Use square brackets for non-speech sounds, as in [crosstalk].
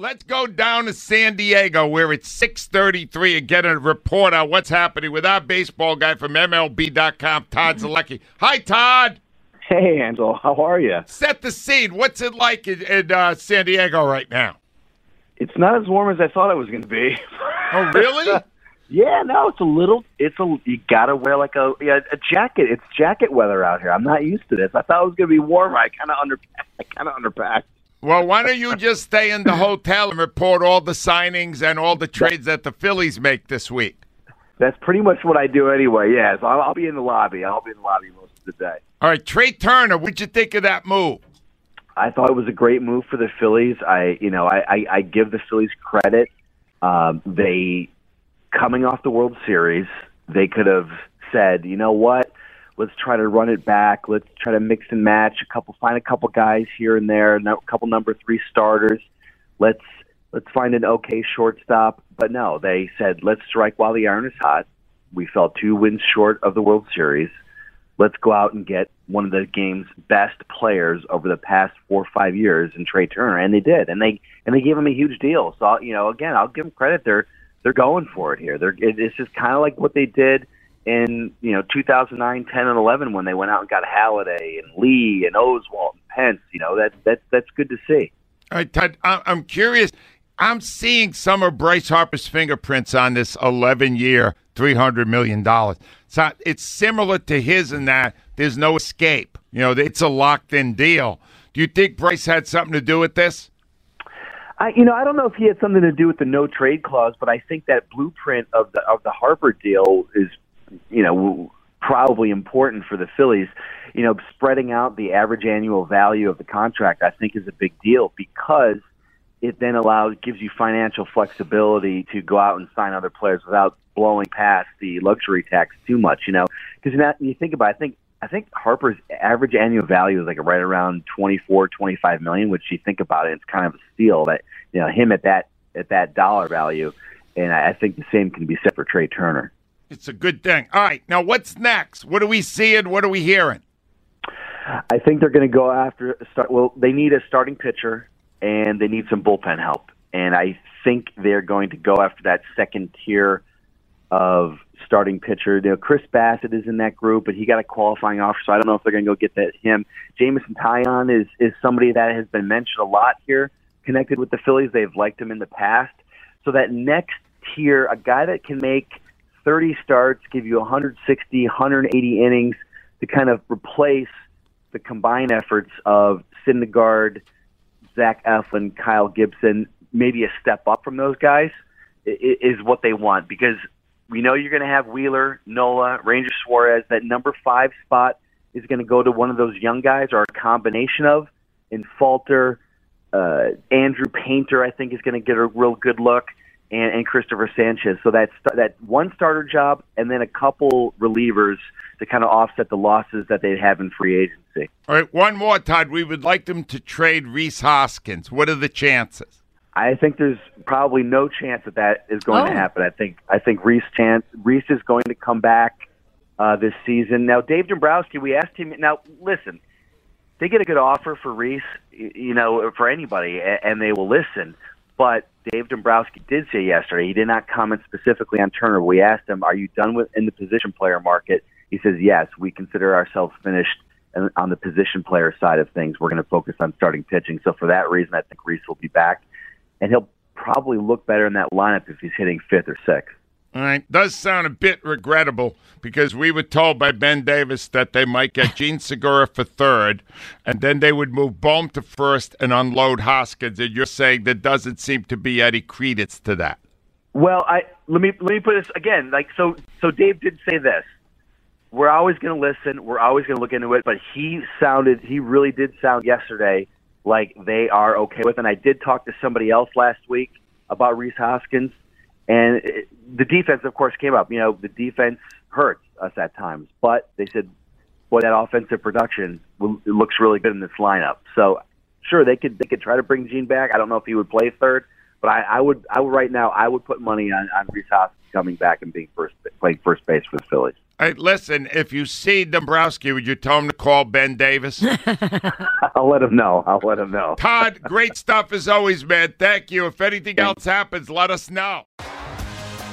Let's go down to San Diego where it's 6:33 and get a report on what's happening with our baseball guy from MLB.com, Todd Zolecki. Hi, Todd. Hey, Angel. How are you? Set the scene. What's it like in, in uh, San Diego right now? It's not as warm as I thought it was going to be. Oh, really? [laughs] yeah, no, it's a little. It's a. You gotta wear like a yeah, a jacket. It's jacket weather out here. I'm not used to this. I thought it was going to be warmer. I kind of under. [laughs] I kind of underpacked. Well, why don't you just stay in the hotel and report all the signings and all the trades that the Phillies make this week? That's pretty much what I do anyway. Yeah, so I'll, I'll be in the lobby. I'll be in the lobby most of the day. All right, Trey Turner, what'd you think of that move? I thought it was a great move for the Phillies. I, you know, I, I, I give the Phillies credit. Um, they coming off the World Series, they could have said, you know what, let's try to run it back. Let's try to mix and match a couple, find a couple guys here and there, a couple number three starters. Let's let's find an okay shortstop. But no, they said let's strike while the iron is hot. We fell two wins short of the World Series. Let's go out and get one of the game's best players over the past four or five years in Trey Turner, and they did, and they and they gave him a huge deal. So you know, again, I'll give them credit. They're they're going for it here. They're it, it's just kind of like what they did in you know 2009, 10, and 11 when they went out and got Halladay and Lee and Oswalt and Pence. You know that that that's good to see. All right, Todd, I'm curious. I'm seeing some of Bryce Harper's fingerprints on this 11 year, $300 million. So it's similar to his in that there's no escape. You know, it's a locked in deal. Do you think Bryce had something to do with this? I, you know, I don't know if he had something to do with the no trade clause, but I think that blueprint of the of the Harper deal is you know, probably important for the Phillies. You know, spreading out the average annual value of the contract, I think, is a big deal because it then allows gives you financial flexibility to go out and sign other players without blowing past the luxury tax too much. You know, because you think about, it, I think I think Harper's average annual value is like right around twenty four, twenty five million. Which you think about it, it's kind of a steal that you know him at that at that dollar value. And I think the same can be said for Trey Turner. It's a good thing. All right, now what's next? What are we seeing? What are we hearing? I think they're going to go after start. Well, they need a starting pitcher and they need some bullpen help, and I think they're going to go after that second tier of starting pitcher. You know, Chris Bassitt is in that group, but he got a qualifying offer, so I don't know if they're going to go get that him. Jameson Taillon is is somebody that has been mentioned a lot here, connected with the Phillies. They've liked him in the past, so that next tier, a guy that can make 30 starts, give you 160, 180 innings to kind of replace the combined efforts of Syndergaard, Zach Eflin, Kyle Gibson, maybe a step up from those guys is what they want because we know you're going to have Wheeler, Nola, Ranger Suarez. That number five spot is going to go to one of those young guys or a combination of. In Falter, uh, Andrew Painter, I think, is going to get a real good look and, and Christopher Sanchez. So that's that one starter job, and then a couple relievers to kind of offset the losses that they have in free agency. All right, one more, Todd. We would like them to trade Rhys Hoskins. What are the chances? I think there's probably no chance that that is going oh. to happen. I think I think Rhys chance Rhys is going to come back uh, this season. Now, Dave Dombrowski, we asked him. Now, listen, they get a good offer for Rhys, you know, for anybody, and they will listen. But Dave Dombrowski did say yesterday he did not comment specifically on Turner. We asked him, "Are you done with in the position player market?" He says, "Yes, we consider ourselves finished." on the position player side of things, we're going to focus on starting pitching. So for that reason, I think Rhys will be back, and he'll probably look better in that lineup if he's hitting fifth or sixth. All right. Does sound a bit regrettable because we were told by Ben Davis that they might get Jean Segura for third, and then they would move Bohm to first and unload Hoskins. And you're saying there doesn't seem to be any credence to that. Well, I let me let me put this again. Like so, so Dave did say this. We're always going to listen. We're always going to look into it. But he sounded, he really did sound yesterday like they are okay with. And I did talk to somebody else last week about Rhys Hoskins, and it, the defense, of course, came up. You know, the defense hurts us at times, but they said, "Boy, that offensive production it looks really good in this lineup." So, sure, they could they could try to bring Jean back. I don't know if he would play third, but I, I would I would right now I would put money on on Rhys Hoskins coming back and being first playing first base for the Phillies. Hey, listen, if you see Dombrowski, would you tell him to call Ben Davis? [laughs] I'll let him know. I'll let him know. Todd, great stuff as always, man. Thank you. If anything else happens, let us know.